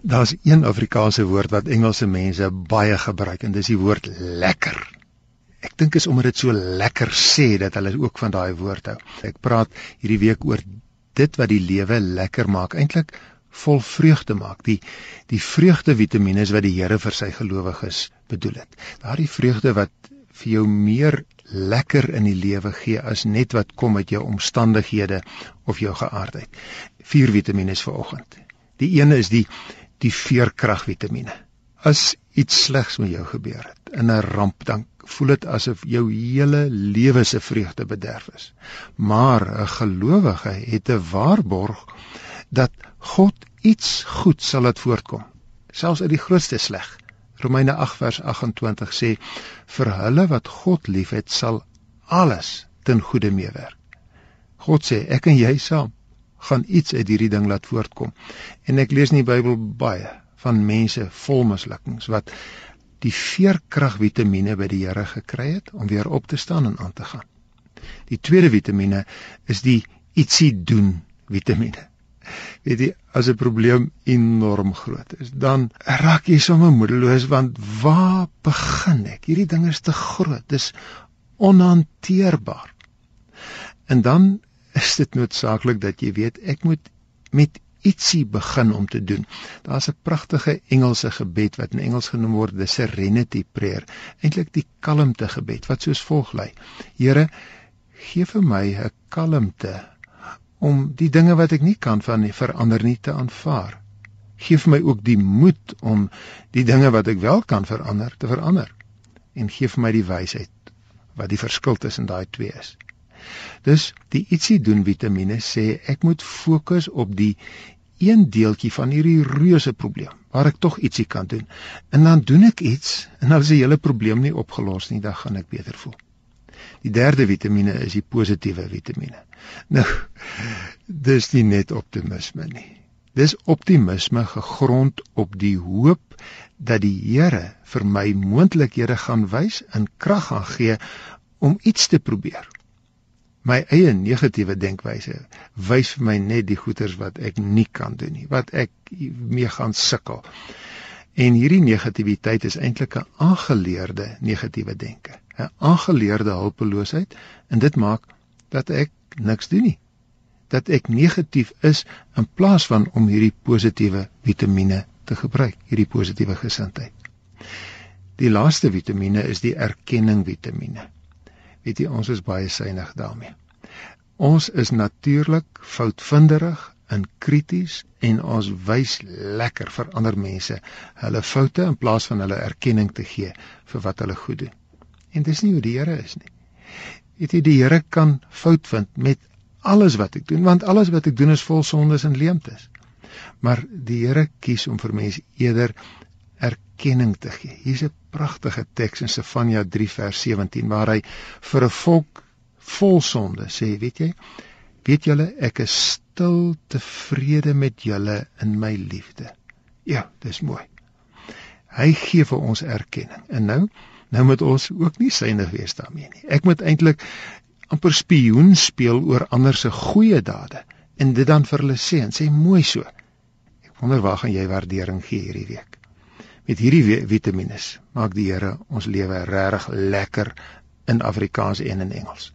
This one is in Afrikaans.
Daar's een Afrikaanse woord wat Engelse mense baie gebruik en dis die woord lekker. Ek dink is omdat dit so lekker sê dat hulle ook van daai woord hou. Ek praat hierdie week oor dit wat die lewe lekker maak, eintlik vol vreugde maak. Die die vreugdevitamiene wat die Here vir sy gelowiges bedoel het. Daardie vreugde wat vir jou meer lekker in die lewe gee as net wat kom uit jou omstandighede of jou geaardheid. Vier vitamiene vir oggend. Die een is die die veerkragvitamiene. As iets slegs met jou gebeur het, in 'n ramp, dan voel dit asof jou hele lewe se vreugde bederf is. Maar 'n gelowige het 'n waarborg dat God iets goed sal laat voortkom, selfs uit die grootste sleg. Romeine 8 vers 28 sê vir hulle wat God liefhet sal alles ten goeie meewerk. God sê ek en jy saam gaan iets uit hierdie ding laat voortkom. En ek lees in die Bybel baie van mense vol mislukkings wat die veerkragvitamiene by die Here gekry het om weer op te staan en aan te gaan. Die tweede vitamiene is die ietsie doen vitamiene. Weet jy, as 'n probleem enorm groot is, dan raak jy sommer moedeloos want waar begin ek? Hierdie ding is te groot. Dis onhanteerbaar. En dan is dit noodsaaklik dat jy weet ek moet met ietsie begin om te doen. Daar's 'n pragtige Engelse gebed wat in Engels genoem word the serenity prayer, eintlik die kalmte gebed wat soos volg lei: Here, gee vir my 'n kalmte om die dinge wat ek nie kan van nie verander nie te aanvaar. Geef my ook die moed om die dinge wat ek wel kan verander te verander. En gee vir my die wysheid wat die verskil tussen daai twee is. Dus die ietsie doen vitamiene sê ek moet fokus op die een deeltjie van hierdie reuse probleem waar ek tog ietsie kan doen. En dan doen ek iets en dan is die hele probleem nie opgelos nie, dan gaan ek beter voel. Die derde vitamiene is die positiewe vitamiene. Nou, dis nie net optimisme nie. Dis optimisme gegrond op die hoop dat die Here vir my moontlikhede gaan wys en krag gaan gee om iets te probeer my eie negatiewe denkwyse wys vir my net die goeters wat ek nie kan doen nie, wat ek mee gaan sukkel. En hierdie negativiteit is eintlik 'n aangeleerde negatiewe denke, 'n aangeleerde hulpeloosheid en dit maak dat ek niks doen nie. Dat ek negatief is in plaas van om hierdie positiewe vitamiene te gebruik, hierdie positiewe gesindheid. Die laaste vitamiene is die erkenning vitamiene weet jy ons is baie synig daarmee. Ons is natuurlik foutvinderig en krities en ons wys lekker vir ander mense hulle foute in plaas van hulle erkenning te gee vir wat hulle goed doen. En dis nie hoe die Here is nie. Weet jy die Here kan fout vind met alles wat ek doen want alles wat ek doen is vol sondes en leemtes. Maar die Here kies om vir mense eerder erkenning te gee. Hier's 'n pragtige teks in Sefanja 3 vers 17 waar hy vir 'n volk vol sonde sê, weet jy? Weet julle ek is stil tevrede met julle in my liefde. Ja, dis mooi. Hy gee vir ons erkenning. En nou, nou moet ons ook nie synig wees daarmee nie. Ek moet eintlik amper spioen speel oor ander se goeie dade en dit dan vir hulle sê en sê mooi so. Ek wonder waar gaan jy waardering gee hierdie week? Met hierdie vitamiene maak die Here ons lewe regtig lekker in Afrikaans en in Engels.